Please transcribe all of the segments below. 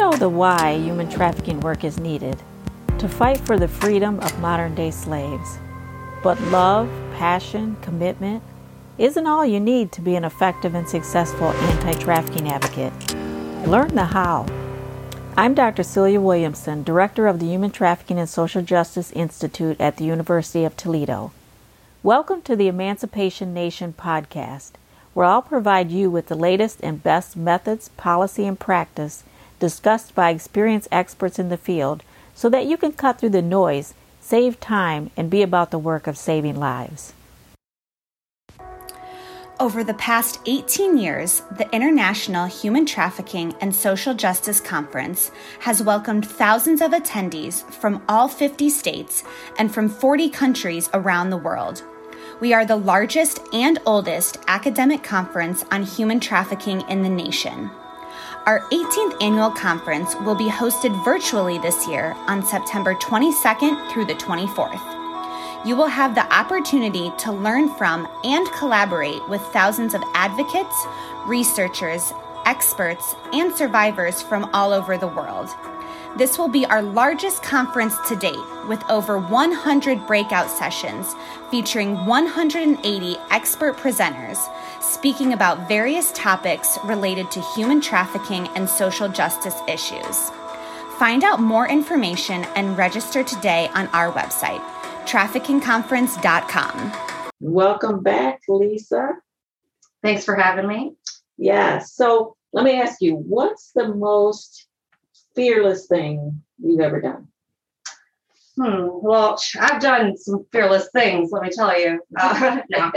know the why human trafficking work is needed to fight for the freedom of modern day slaves. But love, passion, commitment isn't all you need to be an effective and successful anti trafficking advocate. Learn the how. I'm Dr. Celia Williamson, Director of the Human Trafficking and Social Justice Institute at the University of Toledo. Welcome to the Emancipation Nation podcast, where I'll provide you with the latest and best methods, policy, and practice discussed by experienced experts in the field so that you can cut through the noise, save time, and be about the work of saving lives. Over the past 18 years, the International Human Trafficking and Social Justice Conference has welcomed thousands of attendees from all 50 states and from 40 countries around the world. We are the largest and oldest academic conference on human trafficking in the nation. Our 18th annual conference will be hosted virtually this year on September 22nd through the 24th you will have the opportunity to learn from and collaborate with thousands of advocates, researchers, experts, and survivors from all over the world. This will be our largest conference to date with over 100 breakout sessions featuring 180 expert presenters speaking about various topics related to human trafficking and social justice issues. Find out more information and register today on our website traffickingconference.com. Welcome back, Lisa. Thanks for having me. Yeah. So let me ask you, what's the most fearless thing you've ever done? Hmm. Well, I've done some fearless things, let me tell you. Uh, no.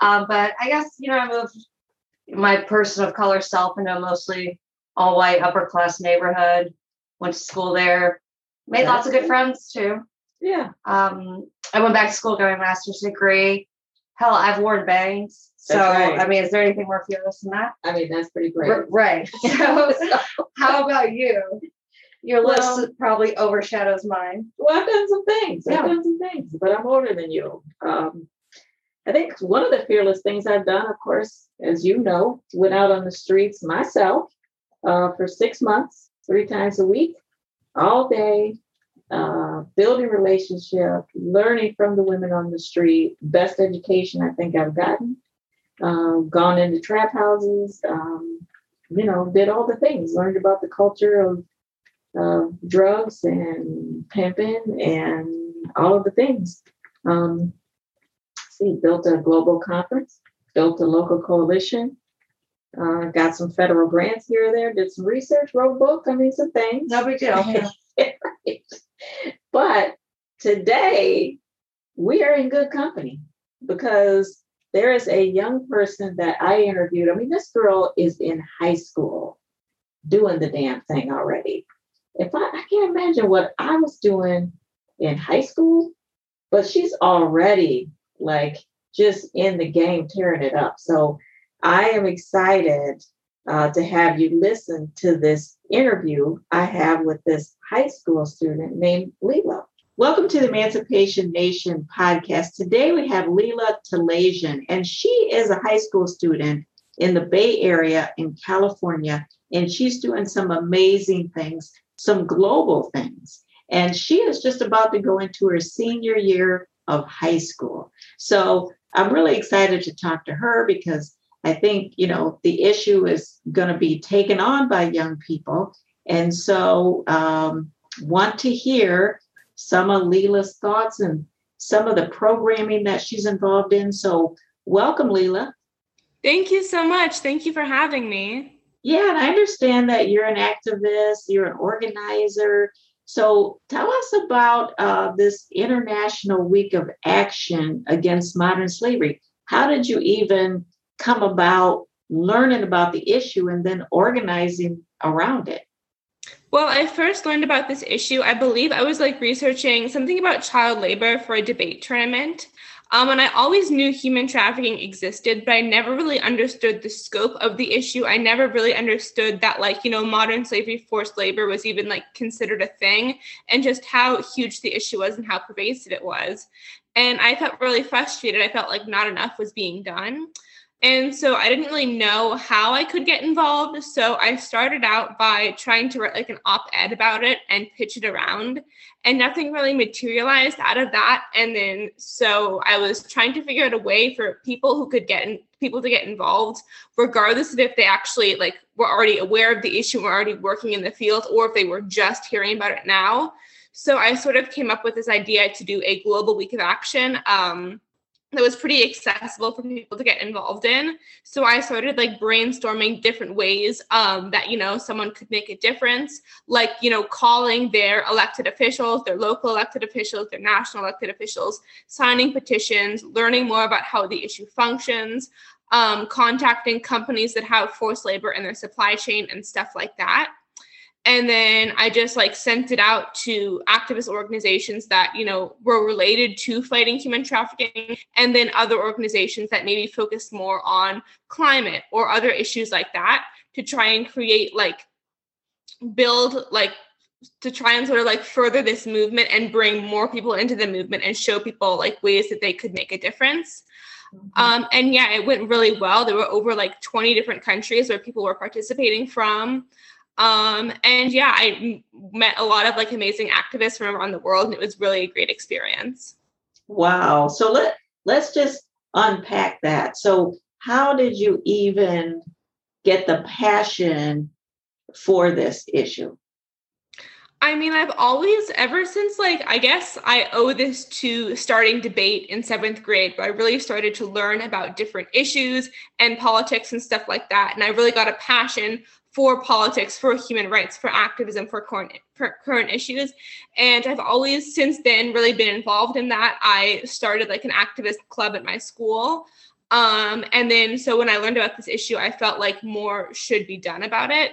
um, but I guess, you know, I moved my person of color self into a mostly all white upper class neighborhood, went to school there, made That's lots of good friends too. Yeah. Um, I went back to school, got my master's degree. Hell, I've worn bangs. So, right. I mean, is there anything more fearless than that? I mean, that's pretty great. R- right. So, how about you? Your well, list probably overshadows mine. Well, I've done some things. Yeah. I've done some things, but I'm older than you. Um, I think one of the fearless things I've done, of course, as you know, went out on the streets myself uh, for six months, three times a week, all day, uh, building relationship, learning from the women on the street, best education I think I've gotten. Um, gone into trap houses, um, you know, did all the things, learned about the culture of uh, drugs and pimping and all of the things. Um, see, built a global conference, built a local coalition, uh, got some federal grants here or there, did some research, wrote a book, I mean, some things. No big deal. right. But today we are in good company because there is a young person that I interviewed. I mean, this girl is in high school doing the damn thing already. If I, I can't imagine what I was doing in high school, but she's already like just in the game tearing it up. So I am excited uh, to have you listen to this interview I have with this high school student named Leela. Welcome to the Emancipation Nation podcast. Today we have Leela Tolajian, and she is a high school student in the Bay Area in California, and she's doing some amazing things, some global things. And she is just about to go into her senior year of high school. So I'm really excited to talk to her because I think, you know, the issue is going to be taken on by young people. And so, um, want to hear some of Leela's thoughts and some of the programming that she's involved in. So, welcome, Leela. Thank you so much. Thank you for having me. Yeah, and I understand that you're an activist, you're an organizer. So, tell us about uh, this International Week of Action Against Modern Slavery. How did you even come about learning about the issue and then organizing around it? Well, I first learned about this issue, I believe I was like researching something about child labor for a debate tournament. Um, and I always knew human trafficking existed, but I never really understood the scope of the issue. I never really understood that, like, you know, modern slavery, forced labor was even like considered a thing, and just how huge the issue was and how pervasive it was. And I felt really frustrated. I felt like not enough was being done. And so I didn't really know how I could get involved. So I started out by trying to write like an op ed about it and pitch it around. And nothing really materialized out of that. And then so I was trying to figure out a way for people who could get in, people to get involved, regardless of if they actually like were already aware of the issue, were already working in the field, or if they were just hearing about it now. So I sort of came up with this idea to do a global week of action. Um, that was pretty accessible for people to get involved in. So I started like brainstorming different ways um, that, you know, someone could make a difference, like, you know, calling their elected officials, their local elected officials, their national elected officials, signing petitions, learning more about how the issue functions, um, contacting companies that have forced labor in their supply chain and stuff like that and then i just like sent it out to activist organizations that you know were related to fighting human trafficking and then other organizations that maybe focused more on climate or other issues like that to try and create like build like to try and sort of like further this movement and bring more people into the movement and show people like ways that they could make a difference. Mm-hmm. um, and yeah it went really well. There were over like 20 different countries where people were participating from um, and yeah, I met a lot of like amazing activists from around the world, and it was really a great experience. Wow. So let let's just unpack that. So how did you even get the passion for this issue? I mean, I've always, ever since like, I guess I owe this to starting debate in seventh grade, where I really started to learn about different issues and politics and stuff like that. And I really got a passion for politics, for human rights, for activism, for current, for current issues. And I've always since then really been involved in that. I started like an activist club at my school. Um, and then so when I learned about this issue, I felt like more should be done about it.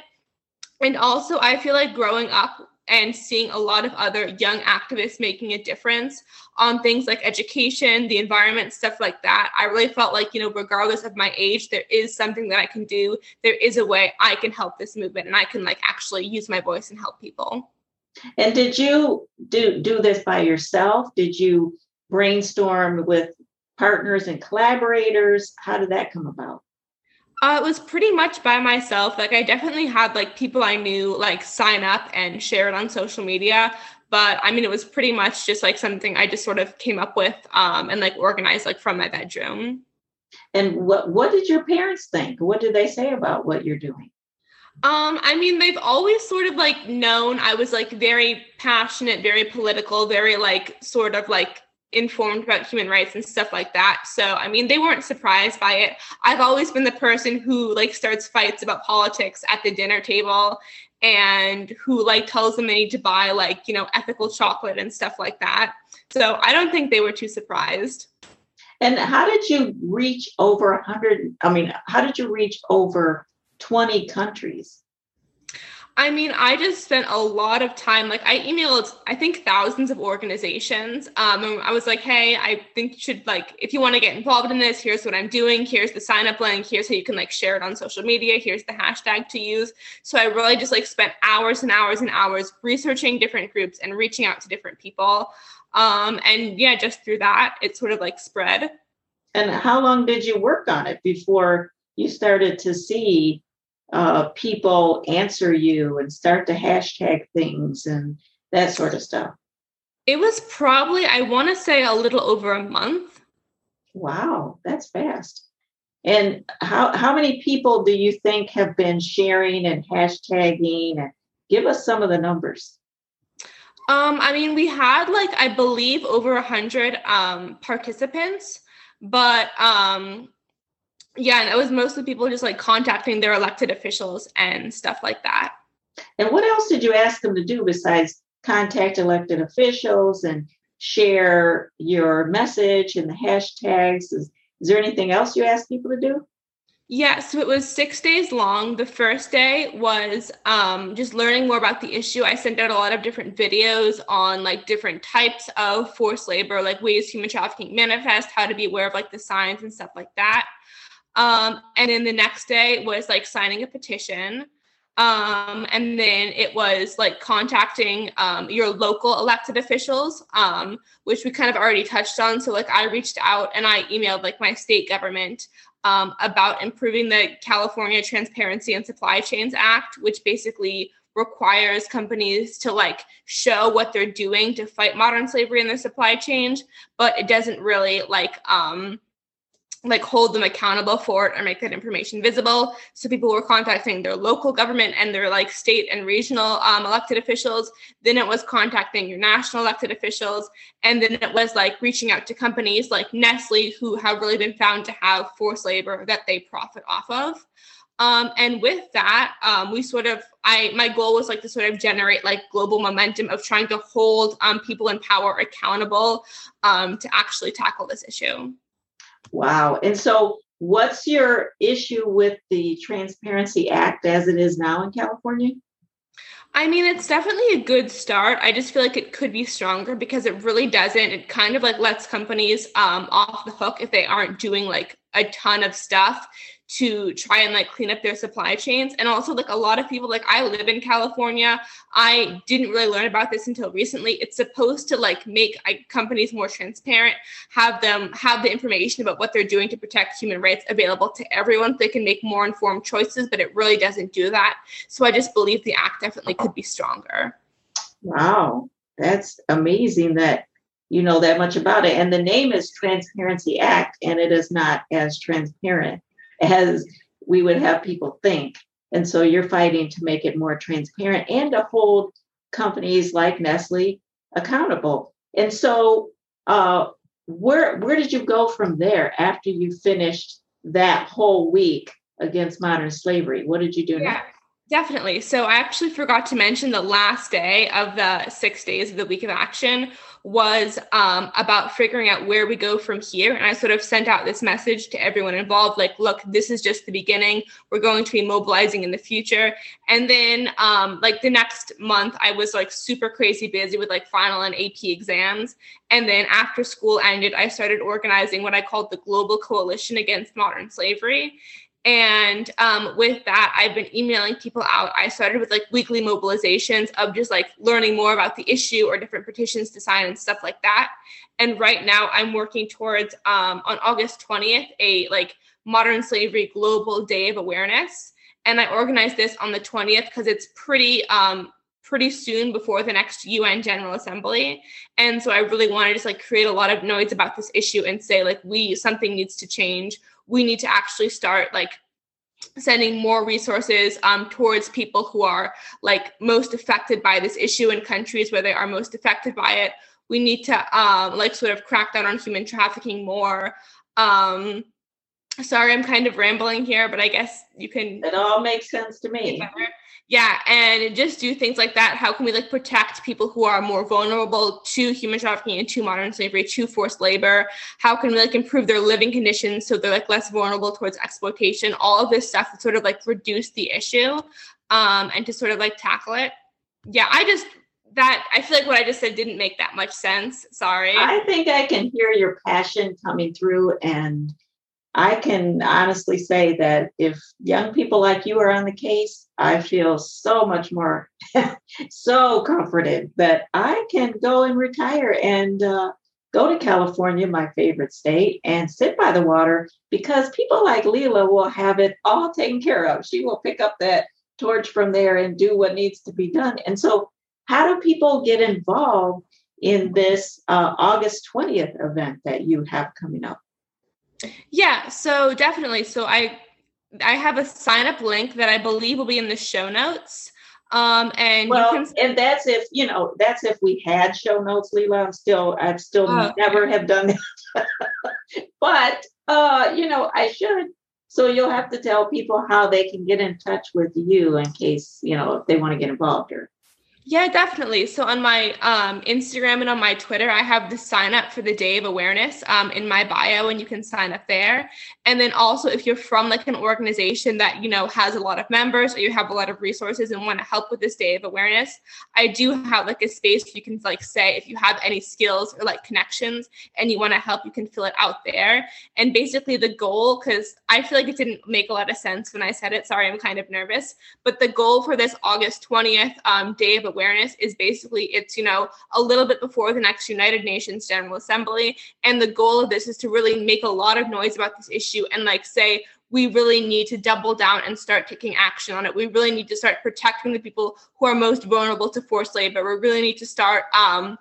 And also, I feel like growing up and seeing a lot of other young activists making a difference on things like education, the environment, stuff like that. I really felt like, you know, regardless of my age, there is something that I can do. There is a way I can help this movement and I can like actually use my voice and help people. And did you do do this by yourself? Did you brainstorm with partners and collaborators? How did that come about? Uh, it was pretty much by myself. Like I definitely had like people I knew like sign up and share it on social media. But I mean, it was pretty much just like something I just sort of came up with um, and like organized like from my bedroom. And what what did your parents think? What did they say about what you're doing? Um, I mean, they've always sort of like known I was like very passionate, very political, very like sort of like informed about human rights and stuff like that. So, I mean, they weren't surprised by it. I've always been the person who like starts fights about politics at the dinner table and who like tells them they need to buy like, you know, ethical chocolate and stuff like that. So, I don't think they were too surprised. And how did you reach over 100 I mean, how did you reach over 20 countries? I mean, I just spent a lot of time. Like, I emailed, I think, thousands of organizations. Um, and I was like, "Hey, I think you should like, if you want to get involved in this, here's what I'm doing. Here's the sign up link. Here's how you can like share it on social media. Here's the hashtag to use." So I really just like spent hours and hours and hours researching different groups and reaching out to different people. Um, and yeah, just through that, it sort of like spread. And how long did you work on it before you started to see uh, people answer you and start to hashtag things and that sort of stuff? It was probably, I want to say, a little over a month. Wow, that's fast. And how, how many people do you think have been sharing and hashtagging? And give us some of the numbers. Um, I mean, we had like I believe over a hundred um, participants, but um, yeah, and it was mostly people just like contacting their elected officials and stuff like that. And what else did you ask them to do besides contact elected officials and share your message and the hashtags? Is, is there anything else you asked people to do? Yeah, so it was six days long. The first day was um, just learning more about the issue. I sent out a lot of different videos on like different types of forced labor, like ways human trafficking manifest, how to be aware of like the signs and stuff like that. Um, and then the next day was like signing a petition. Um, and then it was like contacting um, your local elected officials, um, which we kind of already touched on. So like I reached out and I emailed like my state government um, about improving the California Transparency and Supply Chains Act, which basically requires companies to like show what they're doing to fight modern slavery in their supply chain, but it doesn't really like um, like hold them accountable for it or make that information visible. So people were contacting their local government and their like state and regional um, elected officials. Then it was contacting your national elected officials, and then it was like reaching out to companies like Nestle who have really been found to have forced labor that they profit off of. Um, and with that, um, we sort of, I my goal was like to sort of generate like global momentum of trying to hold um, people in power accountable um, to actually tackle this issue. Wow. And so, what's your issue with the Transparency Act as it is now in California? I mean, it's definitely a good start. I just feel like it could be stronger because it really doesn't. It kind of like lets companies um, off the hook if they aren't doing like a ton of stuff to try and like clean up their supply chains. And also like a lot of people like i live in california. I didn't really learn about this until recently. It's supposed to like make companies more transparent have them have the information about what they're doing to protect human rights available to everyone so they can make more informed choices but it really doesn't do that. So i just believe the act definitely could be stronger. Wow. That's amazing that you know that much about it. And the name is transparency act and it is not as transparent as we would have people think. And so you're fighting to make it more transparent and to hold companies like Nestle accountable. And so uh, where where did you go from there after you finished that whole week against modern slavery? What did you do yeah. next? Definitely. So I actually forgot to mention the last day of the six days of the week of action was um, about figuring out where we go from here. And I sort of sent out this message to everyone involved like, look, this is just the beginning. We're going to be mobilizing in the future. And then, um, like, the next month, I was like super crazy busy with like final and AP exams. And then after school ended, I started organizing what I called the Global Coalition Against Modern Slavery. And um, with that, I've been emailing people out. I started with like weekly mobilizations of just like learning more about the issue or different petitions to sign and stuff like that. And right now, I'm working towards um, on August 20th a like modern slavery global day of awareness. And I organized this on the 20th because it's pretty um, pretty soon before the next UN General Assembly. And so I really want to just like create a lot of noise about this issue and say like we something needs to change. We need to actually start like sending more resources um, towards people who are like most affected by this issue in countries where they are most affected by it. We need to um, like sort of crack down on human trafficking more. Um, sorry i'm kind of rambling here but i guess you can it all makes sense to me. yeah and just do things like that. How can we like protect people who are more vulnerable to human trafficking and to modern slavery to forced labor? How can we like improve their living conditions so they're like less vulnerable towards exploitation? All of this stuff to sort of like reduce the issue um and to sort of like tackle it. Yeah i just that I feel like what I just said didn't make that much sense. Sorry. I think I can hear your passion coming through and I can honestly say that if young people like you are on the case, I feel so much more, so comforted that I can go and retire and uh, go to California, my favorite state, and sit by the water because people like Leila will have it all taken care of. She will pick up that torch from there and do what needs to be done. And so, how do people get involved in this uh, August 20th event that you have coming up? Yeah, so definitely. So I I have a sign up link that I believe will be in the show notes. Um, and well, can... and that's if you know that's if we had show notes, Leila. I'm still I've still oh, never have done that, but uh, you know I should. So you'll have to tell people how they can get in touch with you in case you know if they want to get involved or yeah, definitely. So on my um, Instagram and on my Twitter, I have the sign up for the Day of Awareness um, in my bio, and you can sign up there. And then also, if you're from like an organization that you know has a lot of members or you have a lot of resources and want to help with this Day of Awareness, I do have like a space you can like say if you have any skills or like connections and you want to help, you can fill it out there. And basically, the goal, because I feel like it didn't make a lot of sense when I said it. Sorry, I'm kind of nervous. But the goal for this August 20th um, Day of awareness is basically it's, you know, a little bit before the next United Nations General Assembly. And the goal of this is to really make a lot of noise about this issue and like say, we really need to double down and start taking action on it. We really need to start protecting the people who are most vulnerable to forced labor. We really need to start um,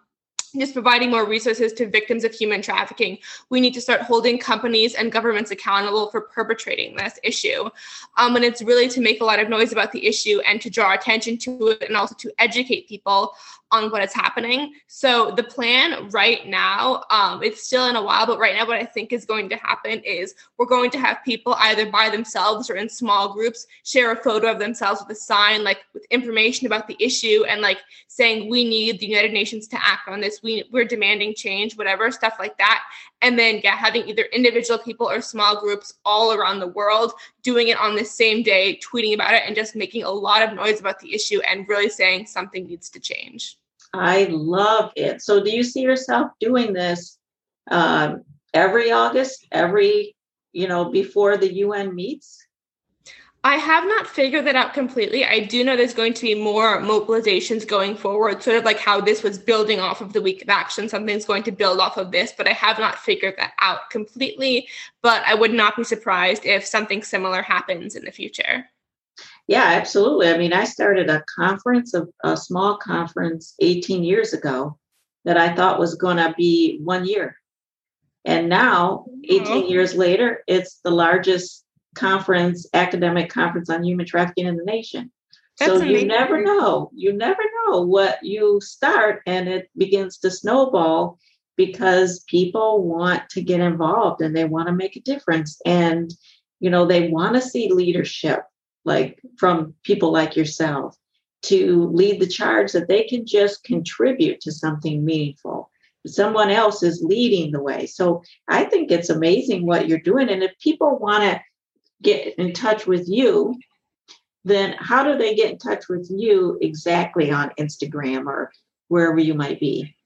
just providing more resources to victims of human trafficking. We need to start holding companies and governments accountable for perpetrating this issue. Um, and it's really to make a lot of noise about the issue and to draw attention to it and also to educate people on what is happening. So the plan right now, um, it's still in a while, but right now, what I think is going to happen is we're going to have people either by themselves or in small groups share a photo of themselves with a sign, like with information about the issue, and like saying we need the United Nations to act on this. We we're demanding change, whatever stuff like that. And then yeah, having either individual people or small groups all around the world doing it on the same day, tweeting about it, and just making a lot of noise about the issue and really saying something needs to change. I love it. So, do you see yourself doing this um, every August, every, you know, before the UN meets? I have not figured that out completely. I do know there's going to be more mobilizations going forward, sort of like how this was building off of the week of action. Something's going to build off of this, but I have not figured that out completely. But I would not be surprised if something similar happens in the future. Yeah, absolutely. I mean, I started a conference, a, a small conference 18 years ago that I thought was going to be one year. And now, 18 oh. years later, it's the largest conference, academic conference on human trafficking in the nation. That's so amazing. you never know. You never know what you start and it begins to snowball because people want to get involved and they want to make a difference. And, you know, they want to see leadership like from people like yourself to lead the charge that they can just contribute to something meaningful. Someone else is leading the way. So i think it's amazing what you're doing. And if people want to get in touch with you then how do they get in touch with you exactly on instagram or wherever you might be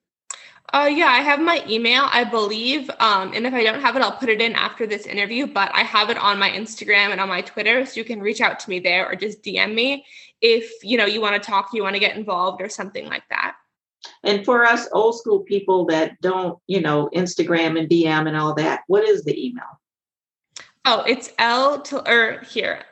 uh, yeah, I have my email, I believe. Um, and if I don't have it, I'll put it in after this interview, but I have it on my Instagram and on my Twitter. So you can reach out to me there or just DM me if, you know, you want to talk, you want to get involved or something like that. And for us old school people that don't, you know, Instagram and DM and all that, what is the email? Oh, it's L to, or here,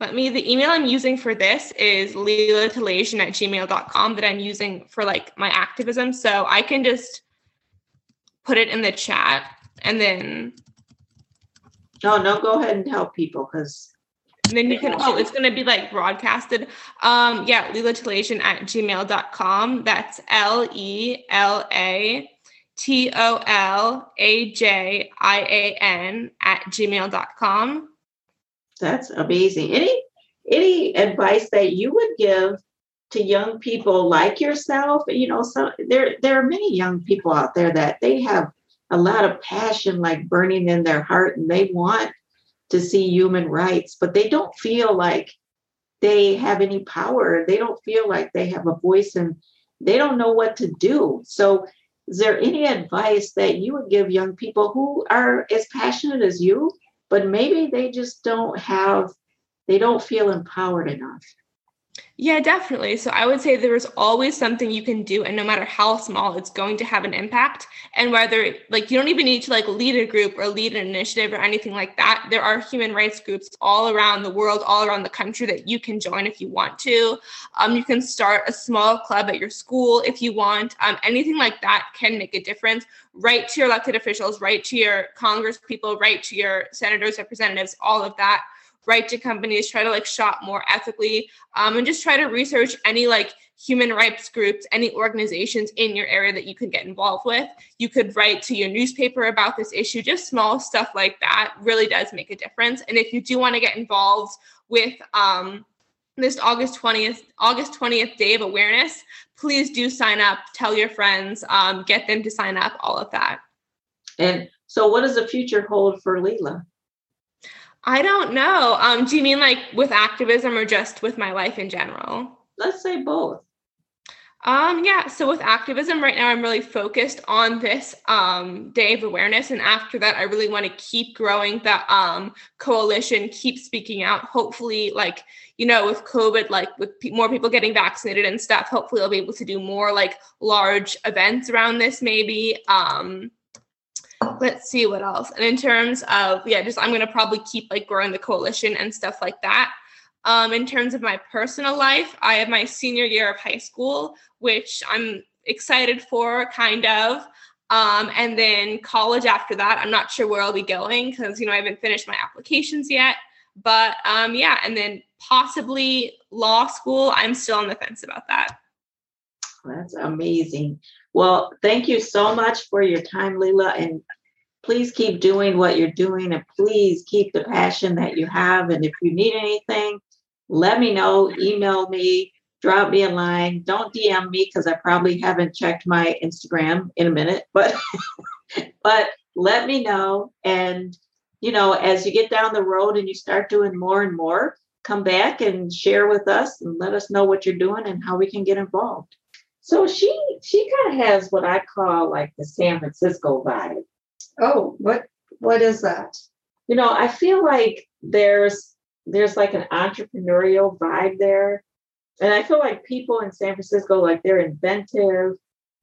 let me, the email I'm using for this is leela at gmail.com that I'm using for like my activism. So I can just put it in the chat and then. No, no, go ahead and tell people because. then you can, oh, it's going to be like broadcasted. Um, yeah, leela at gmail.com. That's L E L A T O L A J I A N at gmail.com. That's amazing. Any any advice that you would give to young people like yourself? You know, so there there are many young people out there that they have a lot of passion like burning in their heart and they want to see human rights, but they don't feel like they have any power. They don't feel like they have a voice and they don't know what to do. So is there any advice that you would give young people who are as passionate as you but maybe they just don't have they don't feel empowered enough yeah, definitely. So I would say there is always something you can do, and no matter how small, it's going to have an impact. And whether like you don't even need to like lead a group or lead an initiative or anything like that. There are human rights groups all around the world, all around the country that you can join if you want to. Um, you can start a small club at your school if you want. Um, anything like that can make a difference. Write to your elected officials, write to your Congress people, write to your senators, representatives, all of that write to companies, try to like shop more ethically, um, and just try to research any like human rights groups, any organizations in your area that you could get involved with. You could write to your newspaper about this issue, just small stuff like that really does make a difference. And if you do want to get involved with um, this August 20th, August 20th Day of Awareness, please do sign up, tell your friends, um, get them to sign up, all of that. And so, what does the future hold for Leela? I don't know. Um, do you mean like with activism or just with my life in general? Let's say both. Um, yeah, so with activism right now, I'm really focused on this um, day of awareness. And after that, I really want to keep growing the um, coalition, keep speaking out. Hopefully, like, you know, with COVID, like with more people getting vaccinated and stuff, hopefully I'll be able to do more like large events around this, maybe. Um, let's see what else. And in terms of, yeah, just I'm going to probably keep like growing the coalition and stuff like that. Um, in terms of my personal life, I have my senior year of high school, which I'm excited for, kind of. Um, and then college after that, I'm not sure where I'll be going because, you know, I haven't finished my applications yet. But um, yeah, and then possibly law school. I'm still on the fence about that. That's amazing. Well, thank you so much for your time, Leila. And please keep doing what you're doing and please keep the passion that you have. And if you need anything, let me know, email me, drop me a line. Don't DM me because I probably haven't checked my Instagram in a minute, but but let me know. And you know, as you get down the road and you start doing more and more, come back and share with us and let us know what you're doing and how we can get involved. So she she has what I call like the San Francisco vibe. Oh, what what is that? You know, I feel like there's there's like an entrepreneurial vibe there. And I feel like people in San Francisco, like they're inventive,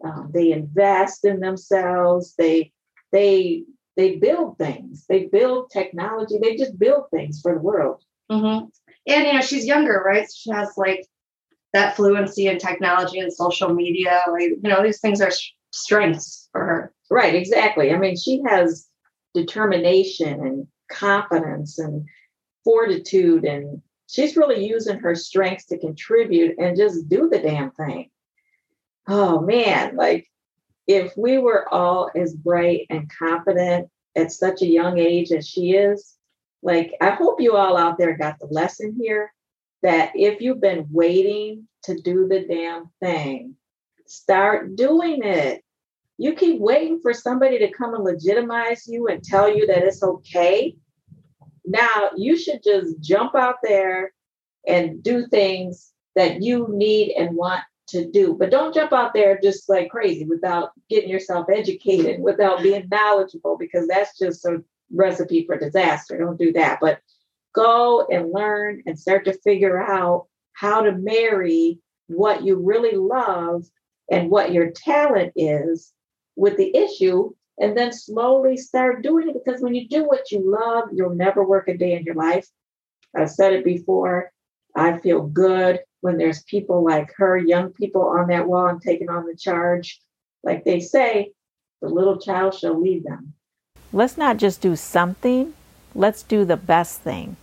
um, they invest in themselves, they they they build things, they build technology, they just build things for the world. Mm-hmm. And you know, she's younger, right? She has like that fluency in technology and social media. Like you know, these things are strengths for her. Right, exactly. I mean, she has determination and confidence and fortitude and she's really using her strengths to contribute and just do the damn thing. Oh man, like if we were all as bright and confident at such a young age as she is, like I hope you all out there got the lesson here that if you've been waiting to do the damn thing, start doing it. You keep waiting for somebody to come and legitimize you and tell you that it's okay now you should just jump out there and do things that you need and want to do. But don't jump out there just like crazy without getting yourself educated, without being knowledgeable, because that's just a recipe for disaster. Don't do that. But go and learn and start to figure out how to marry what you really love and what your talent is with the issue and then slowly start doing it because when you do what you love, you'll never work a day in your life. I've said it before. I feel good when there's people like her, young people on that wall and taking on the charge. Like they say, the little child shall lead them. Let's not just do something, let's do the best thing.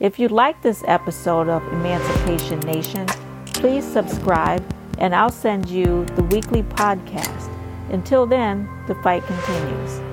If you like this episode of Emancipation Nation, please subscribe and I'll send you the weekly podcast. Until then, the fight continues.